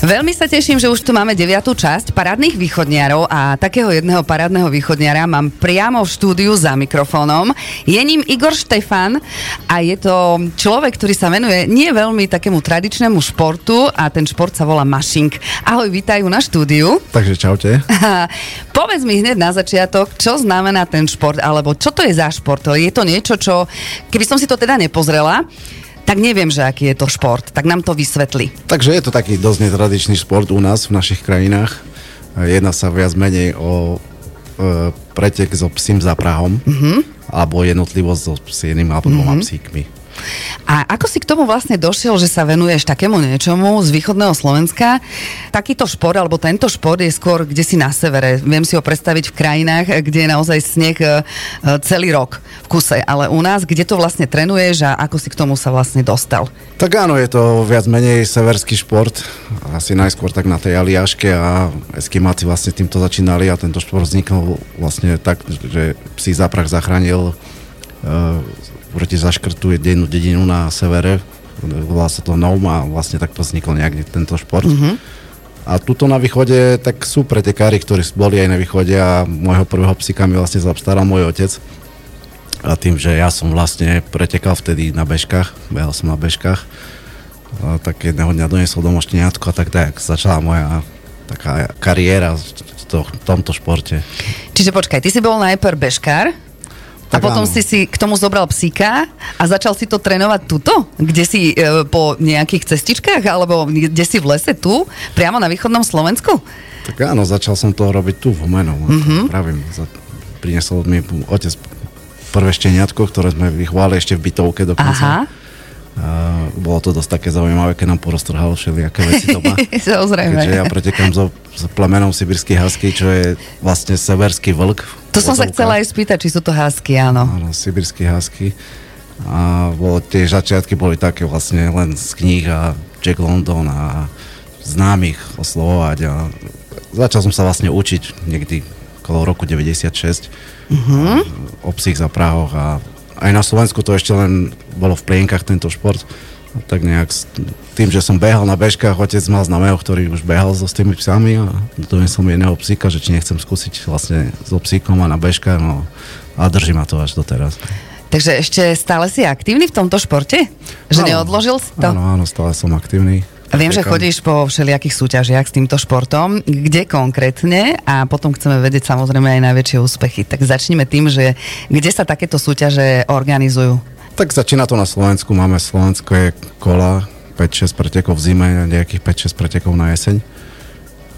Veľmi sa teším, že už tu máme deviatú časť parádnych východniarov a takého jedného parádneho východniara mám priamo v štúdiu za mikrofónom. Je ním Igor Štefan a je to človek, ktorý sa venuje nie veľmi takému tradičnému športu a ten šport sa volá mašing. Ahoj, vítajú na štúdiu. Takže čaute. Povedz mi hneď na začiatok, čo znamená ten šport, alebo čo to je za šport? Je to niečo, čo, keby som si to teda nepozrela, tak neviem, že aký je to šport. Tak nám to vysvetli. Takže je to taký dosť netradičný šport u nás v našich krajinách. Jedná sa viac menej o e, pretek so psím za Prahom, mm-hmm. alebo jednotlivosť so jedným alebo dvoma mm-hmm. psíkmi. A ako si k tomu vlastne došiel, že sa venuješ takému niečomu z východného Slovenska? Takýto šport, alebo tento šport je skôr kde si na severe. Viem si ho predstaviť v krajinách, kde je naozaj sneh e, e, celý rok v kuse. Ale u nás, kde to vlastne trénuješ a ako si k tomu sa vlastne dostal? Tak áno, je to viac menej severský šport. Asi najskôr tak na tej Aliaške a Eskimáci vlastne týmto začínali a tento šport vznikol vlastne tak, že psí záprach zachránil uh, proti zaškrtu jednu dedinu na severe, volá sa to Noum a vlastne takto vznikol nejak tento šport. Mm-hmm. A tuto na východe, tak sú pretekári, ktorí boli aj na východe a môjho prvého psíka mi vlastne zaobstaral môj otec. A tým, že ja som vlastne pretekal vtedy na bežkách, behal som na bežkách, a tak jedného dňa doniesol domov šteniatko a tak tak začala moja taká kariéra v to, tomto športe. Čiže počkaj, ty si bol najprv bežkár, tak a potom áno. si si k tomu zobral psíka a začal si to trénovať tuto? Kde si e, po nejakých cestičkách? Alebo kde si v lese tu? Priamo na východnom Slovensku? Tak áno, začal som to robiť tu v Homenu. Mm-hmm. Pravím, za, priniesol mi otec prvé šteniatko, ktoré sme vychovali ešte v bytovke dokonca. Aha. A bolo to dosť také zaujímavé, keď nám poroztrhalo všelijaké veci doma. Samozrejme. Keďže ja pretekám so, so plemenom sibirský husky, čo je vlastne severský vlk. To som sa chcela aj spýtať, či sú to husky, áno. Áno, sibirský husky. A bolo, tie začiatky boli také vlastne len z kníh a Jack London a známych oslovovať a začal som sa vlastne učiť niekdy okolo roku 96 uh-huh. o psích za Prahoch a aj na Slovensku to ešte len bolo v plienkach tento šport. Tak nejak tým, že som behal na bežkách, otec mal známeho, ktorý už behal so s tými psami a som jedného psíka, že či nechcem skúsiť vlastne so psíkom a na bežkách, no a drží ma to až doteraz. Takže ešte stále si aktívny v tomto športe? Že áno, neodložil si to? Áno, áno, stále som aktívny. Viem, že chodíš po všelijakých súťažiach s týmto športom. Kde konkrétne? A potom chceme vedieť samozrejme aj najväčšie úspechy. Tak začneme tým, že kde sa takéto súťaže organizujú? Tak začína to na Slovensku. Máme slovenské kola, 5-6 pretekov v zime, nejakých 5-6 pretekov na jeseň.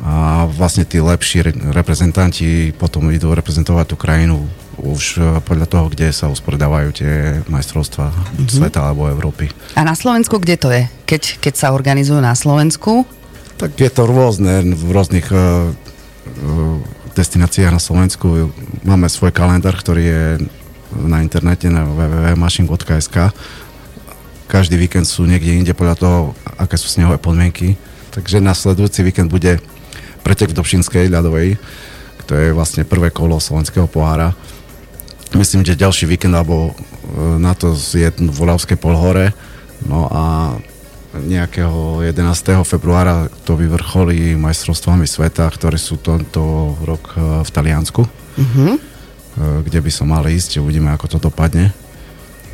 A vlastne tí lepší reprezentanti potom idú reprezentovať tú krajinu už e, podľa toho, kde sa usporiadajú tie majstrovstvá mm-hmm. sveta alebo Európy. A na Slovensku kde to je? Keď, keď sa organizujú na Slovensku? Tak je to rôzne, v rôznych uh, destináciách na Slovensku. Máme svoj kalendár, ktorý je na internete na www.machine.sk. Každý víkend sú niekde inde podľa toho, aké sú snehové podmienky. Takže nasledujúci víkend bude pretek v Dobšinskej ľadovej, to je vlastne prvé kolo slovenského pohára myslím, že ďalší víkend alebo e, na to je v Volavskej polhore. No a nejakého 11. februára to vyvrcholí majstrovstvami sveta, ktoré sú tento rok e, v Taliansku, mm-hmm. kde by som mal ísť, uvidíme, ako to dopadne.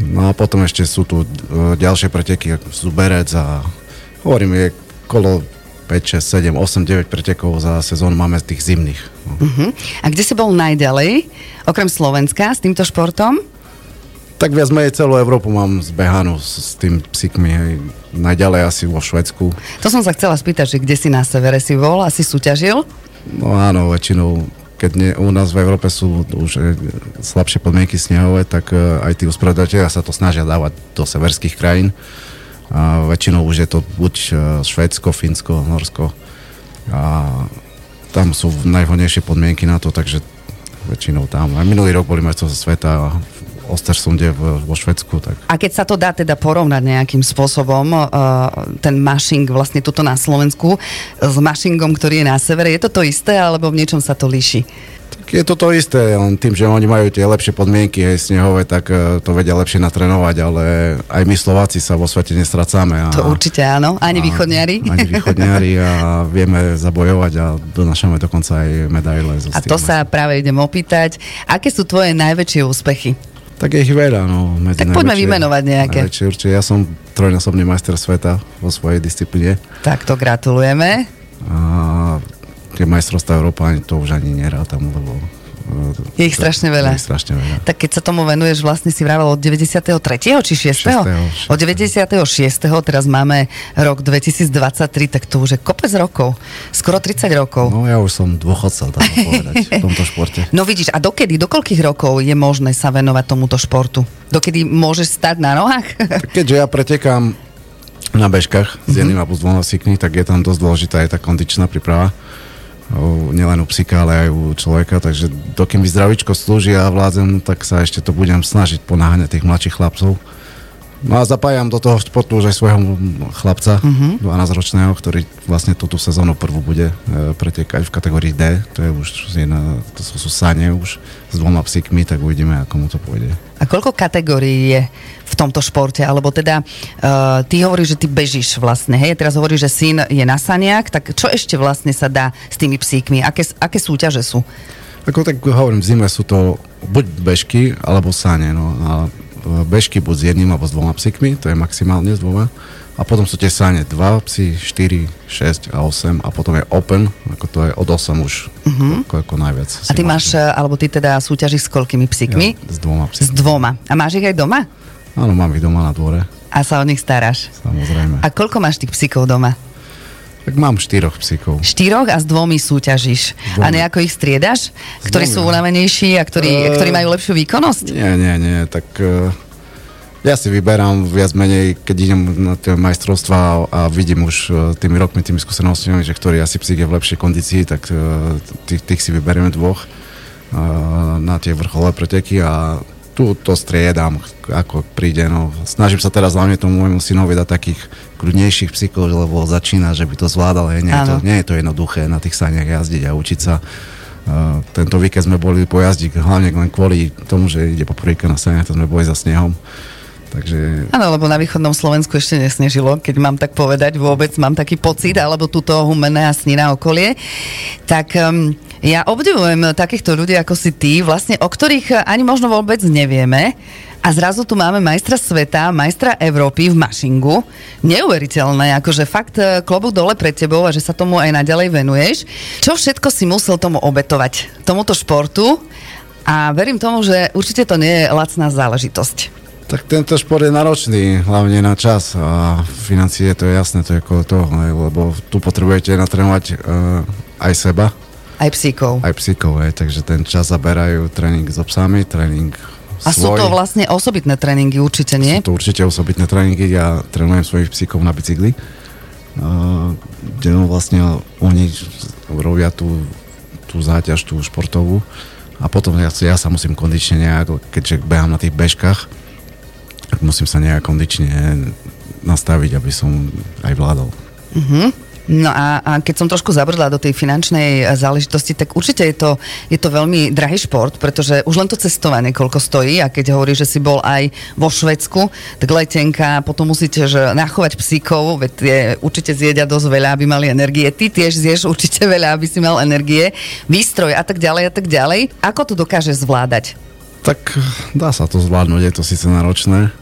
No a potom ešte sú tu ďalšie preteky, ako Zuberec a hovorím, je kolo 5, 6, 7, 8, 9 pretekov za sezónu máme z tých zimných. No. Uh-huh. A kde si bol najďalej, okrem Slovenska, s týmto športom? Tak viac menej celú Európu mám zbehanú s, s tým psíkmi, hej. najďalej asi vo Švedsku. To som sa chcela spýtať, že kde si na severe si bol, asi súťažil? No áno, väčšinou keď nie, u nás v Európe sú už e, slabšie podmienky snehové, tak e, aj tí usporiadatelia sa to snažia dávať do severských krajín. A väčšinou už je to buď e, Švédsko, Fínsko, Norsko. A tam sú najvhodnejšie podmienky na to, takže väčšinou tam. A minulý rok boli majstrovstvá sveta v Ostersunde vo Švedsku. Tak. A keď sa to dá teda porovnať nejakým spôsobom, uh, ten mashing vlastne tuto na Slovensku s mashingom, ktorý je na severe, je to to isté, alebo v niečom sa to líši? Je to to isté, len tým, že oni majú tie lepšie podmienky aj snehové, tak uh, to vedia lepšie natrénovať, ale aj my Slováci sa vo svete nestracáme. A, to určite áno, ani a. Ani východniari a vieme zabojovať a donašame dokonca aj medaile. Zo a to sa práve idem opýtať. Aké sú tvoje najväčšie úspechy? Tak je ich veľa, no. Medzi tak poďme vymenovať nejaké. Určite, ja som trojnásobný majster sveta vo svojej disciplíne. Tak to gratulujeme. A tie majstrovstvá Európa to už ani nerátam, lebo je ich strašne veľa. Je strašne veľa. Tak keď sa tomu venuješ, vlastne si vravel od 93. či 6. 6. 6. Od 96. teraz máme rok 2023, tak to už je kopec rokov. Skoro 30 rokov. No ja už som dôchodca, dá povedať, v tomto športe. No vidíš, a dokedy, do koľkých rokov je možné sa venovať tomuto športu? Dokedy môžeš stať na nohách? Keďže ja pretekám na bežkách s jedným mm-hmm. a plus dvoma tak je tam dosť dôležitá aj tá kondičná príprava. Nielen u psika, ale aj u človeka, takže dokým mi zdravičko slúži a vládzem, tak sa ešte to budem snažiť ponáhňať tých mladších chlapcov. No a zapájam do toho športu už aj svojho chlapca, uh-huh. Mhm. 12-ročného, ktorý vlastne túto sezónu prvú bude e, pretekať v kategórii D. To je už jedna, to sú, sú sane už s dvoma psíkmi, tak uvidíme, ako mu to pôjde. A koľko kategórií je v tomto športe? Alebo teda uh, ty hovoríš, že ty bežíš vlastne, hej? Teraz hovoríš, že syn je na saniak, tak čo ešte vlastne sa dá s tými psíkmi? Aké, aké súťaže sú? Ako tak hovorím, v zime sú to buď bežky, alebo sane. No. A bežky buď s jedným, alebo s dvoma psíkmi, to je maximálne s dvoma. A potom sú tie sane 2 psy, 4, 6 a 8 a potom je open, ako to je od 8 už uh-huh. ako, ako najviac. A ty máš, e, alebo ty teda súťažíš s koľkými psíkmi? Ja, s dvoma psíkmi. S dvoma. A máš ich aj doma? Áno, mám ich doma na dvore. A sa o nich staráš? Samozrejme. A koľko máš tých psíkov doma? Tak mám štyroch psíkov. Štyroch a s dvomi súťažíš. Dvomi. A nejako ich striedaš? Ktorí sú unavenejší a ktorí, uh, ktorí majú lepšiu výkonnosť? Nie, nie, nie. Tak uh, ja si vyberám viac menej, keď idem na tie majstrovstvá a vidím už e, tými rokmi, tými skúsenostiami, že ktorý asi psík je v lepšej kondícii, tak e, tých, tých si vyberieme dvoch e, na tie vrcholé preteky a tu to striedam, ako príde. No. Snažím sa teraz hlavne tomu môjmu synovi dať takých kľudnejších psíkov, lebo začína, že by to zvládal. Nie je, to, nie je to jednoduché na tých saniach jazdiť a učiť sa. Uh, tento víkend sme boli po jazdi, hlavne len kvôli tomu, že ide poprvýkrát na saniach, to sme boli za snehom. Takže... Áno, lebo na východnom Slovensku ešte nesnežilo, keď mám tak povedať, vôbec mám taký pocit, alebo túto humené a snína okolie. Tak um, ja obdivujem takýchto ľudí ako si ty, vlastne o ktorých ani možno vôbec nevieme. A zrazu tu máme majstra sveta, majstra Európy v mašingu. Neuveriteľné, akože fakt e, klobúk dole pred tebou a že sa tomu aj naďalej venuješ. Čo všetko si musel tomu obetovať, tomuto športu? A verím tomu, že určite to nie je lacná záležitosť. Tak tento šport je náročný, hlavne na čas a financie, to je jasné, to je okolo toho, lebo tu potrebujete natrénovať uh, aj seba. Aj psíkov. Aj psíkov, aj, takže ten čas zaberajú tréning s obsami, tréning a sú to vlastne osobitné tréningy určite, nie? Sú to určite osobitné tréningy, ja trénujem svojich psíkov na bicykli, uh, kde no vlastne oni robia tú, tú záťaž, tú športovú a potom ja, ja sa musím kondične nejak, keďže behám na tých bežkách, musím sa nejak kondične nastaviť, aby som aj vládol. Uh-huh. No a, a keď som trošku zabrdla do tej finančnej záležitosti, tak určite je to, je to veľmi drahý šport, pretože už len to cestovanie koľko stojí a keď hovorí, že si bol aj vo Švedsku, tak letenka, potom musíte že nachovať psíkov, veď tie určite zjedia dosť veľa, aby mali energie. Ty tiež zješ určite veľa, aby si mal energie, výstroj a tak ďalej a tak ďalej. Ako to dokáže zvládať? Tak dá sa to zvládnuť, je to síce náročné,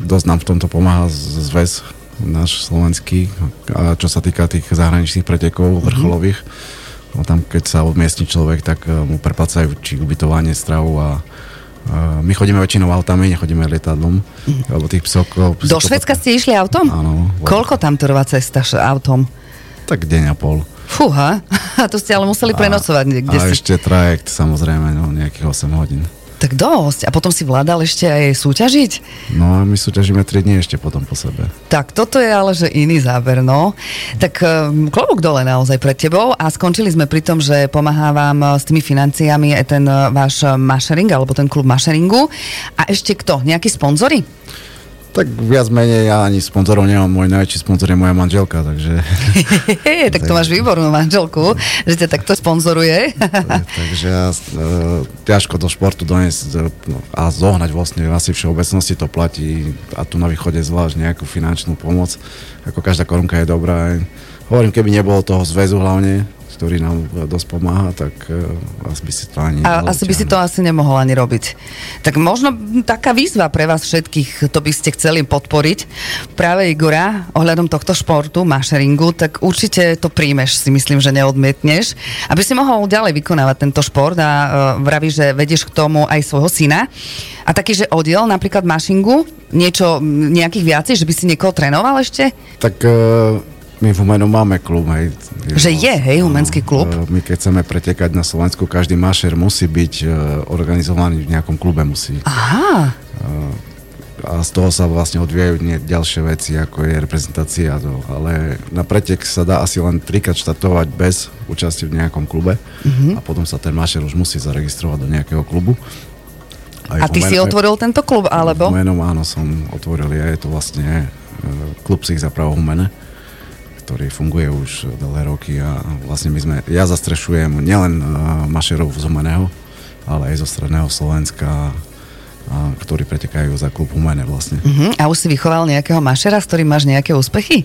dosť nám v tomto pomáha zväz náš slovenský, a čo sa týka tých zahraničných pretekov mm-hmm. vrcholových. No, tam keď sa odmiestni človek, tak e, mu preplácajú či ubytovanie, stravu a my chodíme väčšinou autami, nechodíme lietadlom, mm. lebo tých psov... Do Švedska ste išli autom? Áno. Koľko tam trvá cesta autom? Tak deň a pol. Fúha, a to ste ale museli prenocovať niekde. A si... ešte trajekt, samozrejme, no, nejakých 8 hodín. Tak dosť. A potom si vládal ešte aj súťažiť? No a my súťažíme 3 dní ešte potom po sebe. Tak toto je ale že iný záber, no. Tak um, klobúk dole naozaj pred tebou a skončili sme pri tom, že pomáha vám s tými financiami ten váš mašering alebo ten klub mašeringu. A ešte kto? Nejakí sponzory? Tak viac menej ja ani sponzorov nemám, môj najväčší sponzor je moja manželka, takže... tak to máš výbornú manželku, že ťa takto sponzoruje. takže ja, e, ťažko do športu doniesť no, a zohnať vlastne asi všeobecnosti to platí a tu na východe zvlášť nejakú finančnú pomoc. Ako každá korunka je dobrá. Hovorím, keby nebolo toho zväzu hlavne, ktorý nám dosť pomáha, tak uh, asi by si to ani... A, asi by si to asi nemohol ani robiť. Tak možno taká výzva pre vás všetkých, to by ste chceli podporiť. Práve Igora, ohľadom tohto športu, mašeringu, tak určite to príjmeš, si myslím, že neodmietneš. Aby si mohol ďalej vykonávať tento šport a uh, vraví, že vedieš k tomu aj svojho syna. A taký, že oddiel napríklad mašingu, niečo, nejakých viacej, že by si niekoho trénoval ešte? Tak uh my v Humenu máme klub, hej. Že je, hej, Humenský klub? E, my keď chceme pretekať na Slovensku, každý mašer musí byť e, organizovaný v nejakom klube, musí. Aha. E, a z toho sa vlastne odvíjajú ďalšie veci, ako je reprezentácia. Ale na pretek sa dá asi len trikrát štartovať bez účasti v nejakom klube uh-huh. a potom sa ten mašer už musí zaregistrovať do nejakého klubu. Aj a ty si otvoril tento klub, alebo? Menom áno, som otvoril, ja je to vlastne klub si za právo Humene ktorý funguje už dlhé roky a vlastne my sme, ja zastrešujem nielen uh, mašerov z Humeného, ale aj zo stredného Slovenska, ktorí pretekajú za klub Humene vlastne. Uh-huh. A už si vychoval nejakého mašera, s ktorým máš nejaké úspechy?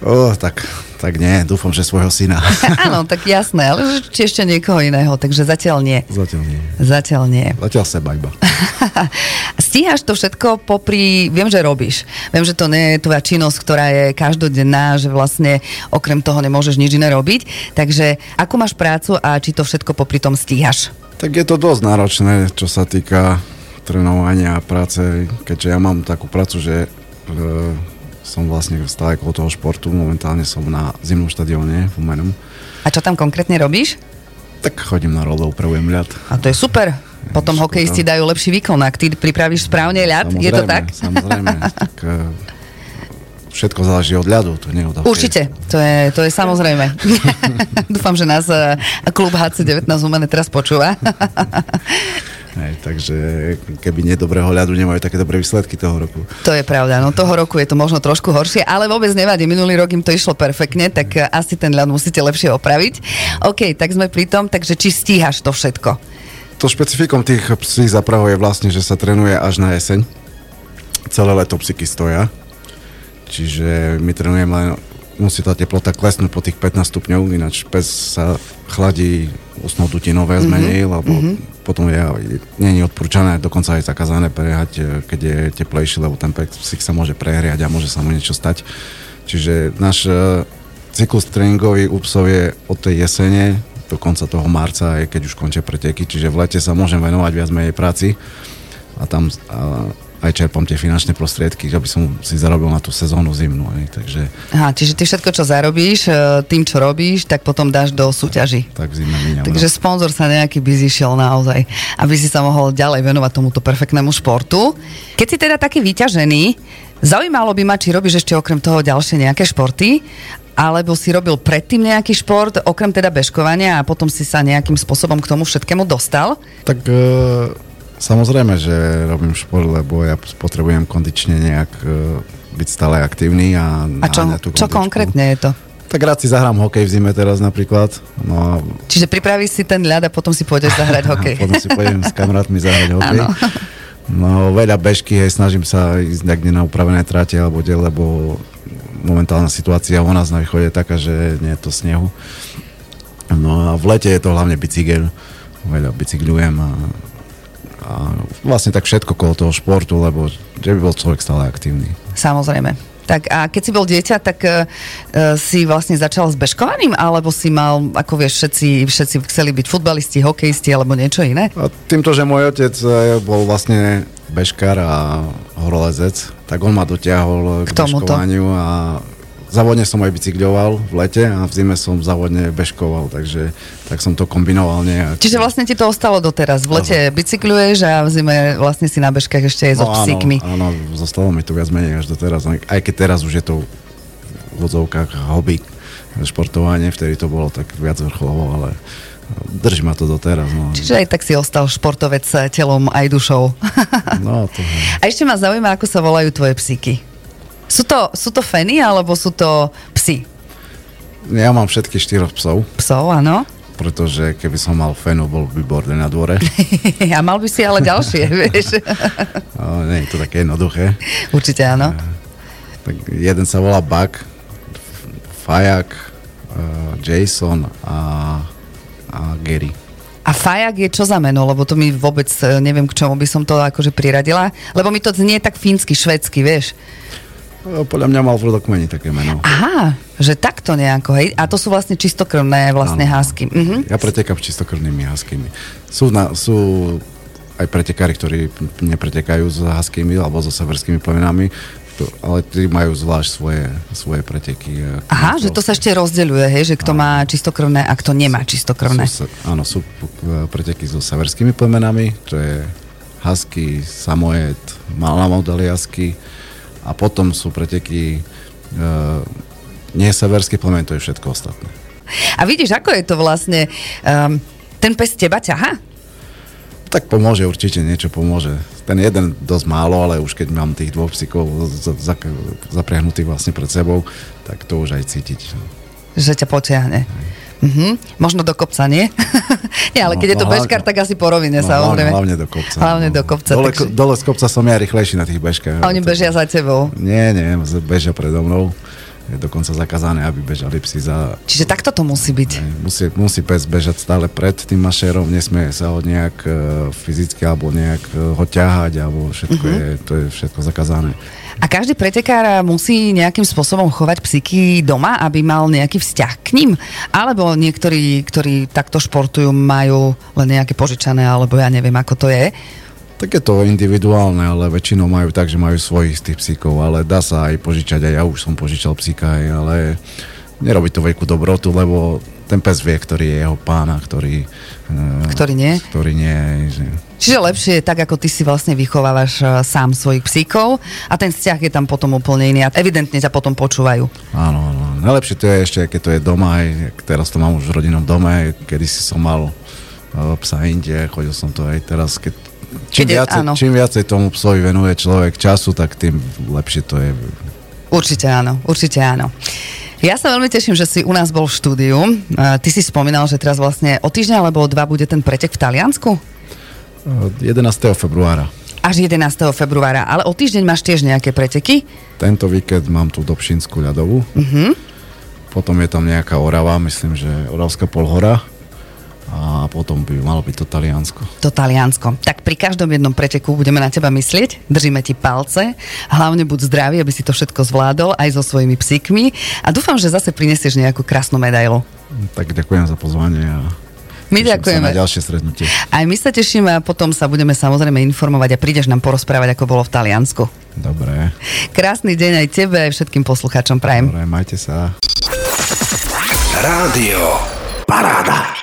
O, tak, tak nie, dúfam, že svojho syna. Áno, tak jasné, ale či ešte niekoho iného, takže zatiaľ nie. Zatiaľ nie. Zatiaľ nie. Zatiaľ seba iba. Stíhaš to všetko popri, viem, že robíš. Viem, že to nie je tvoja činnosť, ktorá je každodenná, že vlastne okrem toho nemôžeš nič iné robiť. Takže ako máš prácu a či to všetko popri tom stíhaš? Tak je to dosť náročné, čo sa týka trénovania a práce, keďže ja mám takú prácu, že e, som vlastne stále okolo toho športu, momentálne som na zimnom štadióne v Umenom. A čo tam konkrétne robíš? Tak chodím na role, upravujem ľad. A to je super. Potom je hokejisti dajú lepší výkon, ak ty pripravíš správne ľad, samozrejme, je to tak? Samozrejme, tak uh, všetko záleží od ľadu, to nie od Určite, to je, to je samozrejme. Dúfam, že nás uh, klub HC19 Umene teraz počúva. Hej, takže keby nedobrého ľadu nemajú také dobré výsledky toho roku. To je pravda, no toho roku je to možno trošku horšie, ale vôbec nevadí, minulý rok im to išlo perfektne, tak asi ten ľad musíte lepšie opraviť. OK, tak sme pri tom, takže či stíhaš to všetko? To špecifikom tých psích zapravov je vlastne, že sa trénuje až na jeseň. Celé leto psíky stoja. Čiže my trénujeme musí tá teplota klesnúť po tých 15 stupňov, ináč pes sa chladí ústnou dutinou viac mm-hmm. menej, lebo mm-hmm. potom je, nie je odporúčané, dokonca aj zakázané prehať, e, keď je teplejší, lebo ten pes sa môže prehriať a môže sa mu niečo stať. Čiže náš uh, cyklus tréningový u psov je od tej jesene do konca toho marca, aj keď už končia preteky, čiže v lete sa môžem venovať viac menej práci a tam a aj čerpám tie finančné prostriedky, aby som si zarobil na tú sezónu zimnú. Aj, takže... Aha, čiže ty všetko, čo zarobíš, e, tým, čo robíš, tak potom dáš do súťaži. Tak míňam, Takže no. sponzor sa nejaký by zišiel naozaj, aby si sa mohol ďalej venovať tomuto perfektnému športu. Keď si teda taký vyťažený, zaujímalo by ma, či robíš ešte okrem toho ďalšie nejaké športy, alebo si robil predtým nejaký šport, okrem teda bežkovania a potom si sa nejakým spôsobom k tomu všetkému dostal? Tak uh Samozrejme, že robím šport, lebo ja potrebujem kondične nejak uh, byť stále aktívny a A čo, tú čo konkrétne je to? Tak rád si zahrám hokej v zime teraz napríklad. No a... Čiže pripravíš si ten ľad a potom si pôjdeš zahrať hokej. potom si pôjdem s kamarátmi zahrať hokej. No veľa bežky, hej, snažím sa ísť niekde na upravené trate alebo kde, lebo momentálna situácia u nás na východe je taká, že nie je to snehu. No a v lete je to hlavne bicykel. Veľa bicyklujem a a vlastne tak všetko kolo toho športu, lebo že by bol človek stále aktívny. Samozrejme. Tak a keď si bol dieťa, tak uh, si vlastne začal s bežkovaním, alebo si mal, ako vieš, všetci, všetci chceli byť futbalisti, hokejisti alebo niečo iné? A týmto, že môj otec e, bol vlastne bežkár a horolezec, tak on ma dotiahol k, k bežkovaniu a Závodne som aj bicykľoval v lete a v zime som závodne bežkoval, takže tak som to kombinoval nejak. Čiže vlastne ti to ostalo doteraz. V lete bicykluješ a v zime vlastne si na bežkách ešte aj so no, psíkmi. Áno, áno, zostalo mi to viac menej až doteraz. Aj keď teraz už je to v odzovkách hobby, športovanie, vtedy to bolo tak viac vrcholovo, ale Drží ma to doteraz. No, Čiže aj tak si ostal športovec telom aj dušou. no to... A ešte ma zaujíma, ako sa volajú tvoje psíky. Sú to, sú to feny, alebo sú to psy? Ja mám všetkých štyroch psov, Psov, áno. pretože keby som mal fenu, bol by bordel na dvore. A mal by si ale ďalšie, vieš. Ale nie je to také jednoduché. Určite áno. Tak jeden sa volá Buck, Fajak, uh, Jason a, a Gary. A fajak je čo za meno? Lebo to mi vôbec eh, neviem, k čomu by som to akože priradila. Lebo mi to znie tak fínsky, švedsky, vieš. No, Podľa mňa mal v rodokmeni také meno. Aha, že takto nejako, hej. A to sú vlastne čistokrvné vlastne Áno. hásky. Mhm. Ja pretekám s čistokrvnými huskymi. Sú, na, sú aj pretekári, ktorí nepretekajú s huskymi alebo so severskými plemenami, to, ale tí majú zvlášť svoje, svoje preteky. e, Aha, že to sa ešte rozdeľuje, hej, že kto má čistokrvné a kto nemá čistokrvné. Sú, áno, sú e, preteky so severskými plemenami, čo je husky, samoed, malamodaliasky a potom sú preteky e, nie severský plemen, to je všetko ostatné. A vidíš, ako je to vlastne... Um, ten pes teba ťaha? Tak pomôže, určite niečo pomôže. Ten jeden dosť málo, ale už keď mám tých dvoch psíkov za- za- zapriahnutých vlastne pred sebou, tak to už aj cítiť. Že ťa potiahne. Mhm. Možno do kopca, nie? nie, ale No, keď je to no, hlavne- tak asi po rovine, No, samozrejme. Hlavne, hlavne do kopca. Hlavne no. do kopca. Dole, takže... dole z kopca som ja rýchlejší na tých bežkách. A oni bežia za tebou. Nie, nie, bežia predo mnou. Je dokonca zakázané, aby bežali psi za... Čiže takto to musí byť. Musí, musí pes bežať stále pred tým mašérom, nesmie sa ho nejak e, fyzicky alebo nejak e, ho ťahať, alebo všetko Mhm. je, to je všetko zakázané. A každý pretekár musí nejakým spôsobom chovať psíky doma, aby mal nejaký vzťah k ním? Alebo niektorí, ktorí takto športujú, majú len nejaké požičané, alebo ja neviem, ako to je. Tak je to individuálne, ale väčšinou majú tak, že majú svojich tých psíkov, ale dá sa aj požičať, aj ja už som požičal psíka, aj, ale nerobí to veľkú dobrotu, lebo ten pes vie, ktorý je jeho pána, ktorý... e, Ktorý nie? Ktorý nie, že... Čiže lepšie je tak, ako ty si vlastne vychovávaš eh, sám svojich psíkov a ten vzťah je tam potom úplne iný a evidentne ťa potom počúvajú. Áno, áno. Najlepšie to je ešte, keď to je doma, aj teraz to mám už v rodinnom dome, kedy si som mal uh, psa inde, chodil som to aj teraz, keď čím, Keď viacej, áno. čím viacej tomu psovi venuje človek času, tak tým lepšie to je. Určite áno, určite áno. Ja sa veľmi teším, že si u nás bol v štúdiu. Eh, Ty si spomínal, že teraz vlastne o týždeň alebo o dva bude ten pretek v Taliansku? Uh, 11. februára. Až 11. februára, ale o týždeň máš tiež nejaké preteky? Tento víkend mám tu Dobšinskú ľadovú. Mhm. Potom je tam nejaká Orava, myslím, že Oravská polhora. Potom by malo byť to Taliansko. To Taliansko. Tak pri každom jednom preteku budeme na teba myslieť, držíme ti palce, hlavne buď zdravý, aby si to všetko zvládol, aj so svojimi psíkmi a dúfam, že zase prinesieš nejakú krásnu medailu. Tak ďakujem za pozvanie a My teším sa ďakujeme. na ďalšie stretnutie. Aj my sa tešíme a potom sa budeme samozrejme informovať a prídeš nám porozprávať, ako bolo v Taliansku. Dobre, Krásny deň aj tebe, aj všetkým poslucháčom prajem. dobre, majte sa. Rádio Paráda.